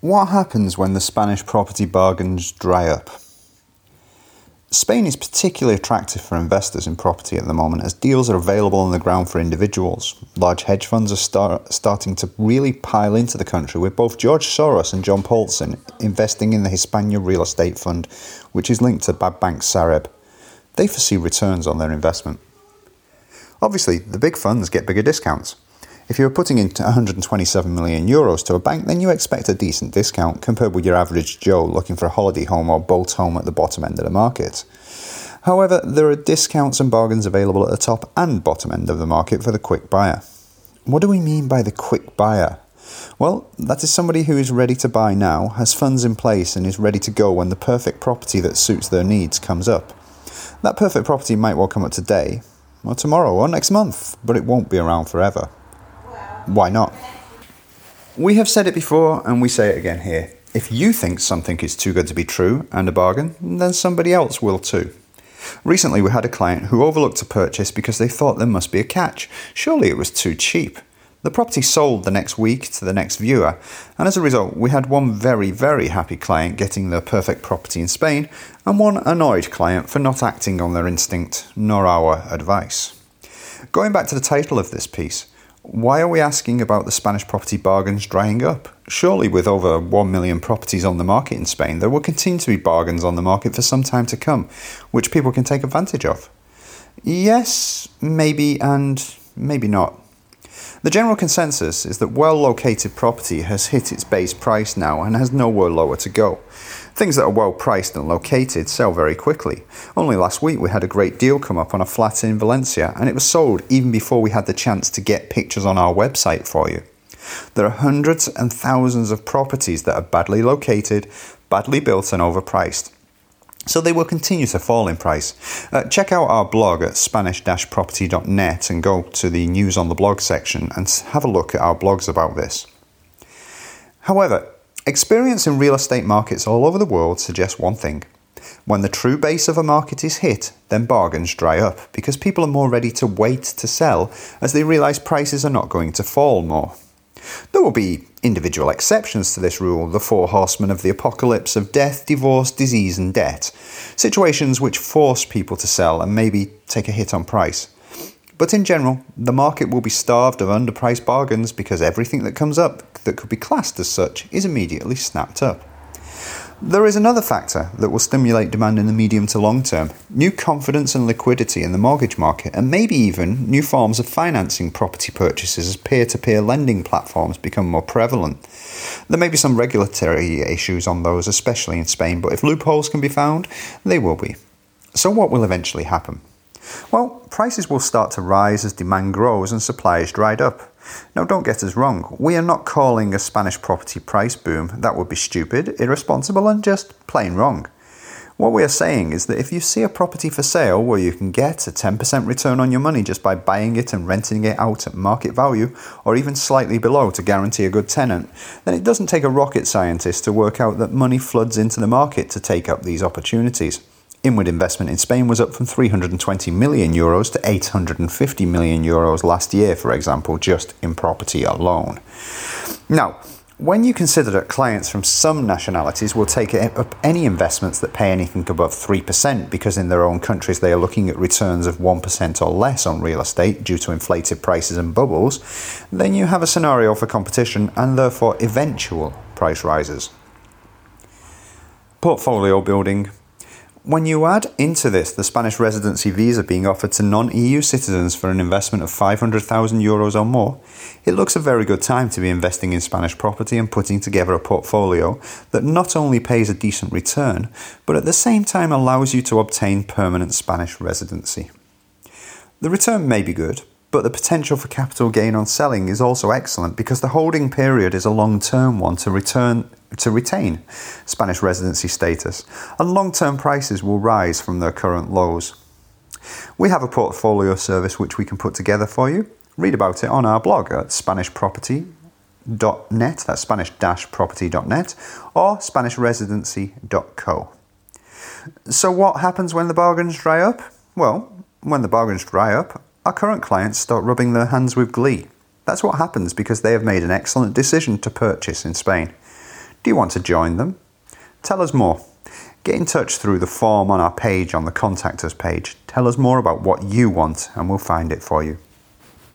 What happens when the Spanish property bargains dry up? Spain is particularly attractive for investors in property at the moment as deals are available on the ground for individuals. Large hedge funds are start, starting to really pile into the country, with both George Soros and John Paulson investing in the Hispania Real Estate Fund, which is linked to Bad Bank Sareb. They foresee returns on their investment. Obviously, the big funds get bigger discounts. If you are putting in 127 million euros to a bank, then you expect a decent discount compared with your average Joe looking for a holiday home or boat home at the bottom end of the market. However, there are discounts and bargains available at the top and bottom end of the market for the quick buyer. What do we mean by the quick buyer? Well, that is somebody who is ready to buy now, has funds in place, and is ready to go when the perfect property that suits their needs comes up. That perfect property might well come up today, or tomorrow, or next month, but it won't be around forever why not? We have said it before and we say it again here. If you think something is too good to be true and a bargain, then somebody else will too. Recently, we had a client who overlooked a purchase because they thought there must be a catch. Surely it was too cheap. The property sold the next week to the next viewer, and as a result, we had one very, very happy client getting the perfect property in Spain, and one annoyed client for not acting on their instinct nor our advice. Going back to the title of this piece, why are we asking about the Spanish property bargains drying up? Surely, with over 1 million properties on the market in Spain, there will continue to be bargains on the market for some time to come, which people can take advantage of. Yes, maybe, and maybe not. The general consensus is that well located property has hit its base price now and has nowhere lower to go. Things that are well priced and located sell very quickly. Only last week we had a great deal come up on a flat in Valencia and it was sold even before we had the chance to get pictures on our website for you. There are hundreds and thousands of properties that are badly located, badly built, and overpriced. So they will continue to fall in price. Uh, check out our blog at spanish property.net and go to the news on the blog section and have a look at our blogs about this. However, Experience in real estate markets all over the world suggests one thing. When the true base of a market is hit, then bargains dry up because people are more ready to wait to sell as they realise prices are not going to fall more. There will be individual exceptions to this rule, the four horsemen of the apocalypse of death, divorce, disease, and debt, situations which force people to sell and maybe take a hit on price. But in general, the market will be starved of underpriced bargains because everything that comes up that could be classed as such is immediately snapped up. There is another factor that will stimulate demand in the medium to long term new confidence and liquidity in the mortgage market, and maybe even new forms of financing property purchases as peer to peer lending platforms become more prevalent. There may be some regulatory issues on those, especially in Spain, but if loopholes can be found, they will be. So, what will eventually happen? Well, prices will start to rise as demand grows and supply is dried up. Now, don't get us wrong, we are not calling a Spanish property price boom. That would be stupid, irresponsible, and just plain wrong. What we are saying is that if you see a property for sale where you can get a 10% return on your money just by buying it and renting it out at market value, or even slightly below to guarantee a good tenant, then it doesn't take a rocket scientist to work out that money floods into the market to take up these opportunities. Inward investment in Spain was up from 320 million euros to 850 million euros last year, for example, just in property alone. Now, when you consider that clients from some nationalities will take up any investments that pay anything above 3% because in their own countries they are looking at returns of 1% or less on real estate due to inflated prices and bubbles, then you have a scenario for competition and therefore eventual price rises. Portfolio building when you add into this the Spanish residency visa being offered to non EU citizens for an investment of 500,000 euros or more, it looks a very good time to be investing in Spanish property and putting together a portfolio that not only pays a decent return, but at the same time allows you to obtain permanent Spanish residency. The return may be good, but the potential for capital gain on selling is also excellent because the holding period is a long term one to return to retain Spanish residency status, and long term prices will rise from their current lows. We have a portfolio service which we can put together for you. Read about it on our blog at SpanishProperty.net, that's Spanish property.net, or SpanishResidency.co. So, what happens when the bargains dry up? Well, when the bargains dry up, our current clients start rubbing their hands with glee. That's what happens because they have made an excellent decision to purchase in Spain. Do you want to join them? Tell us more. Get in touch through the form on our page on the Contact Us page. Tell us more about what you want and we'll find it for you.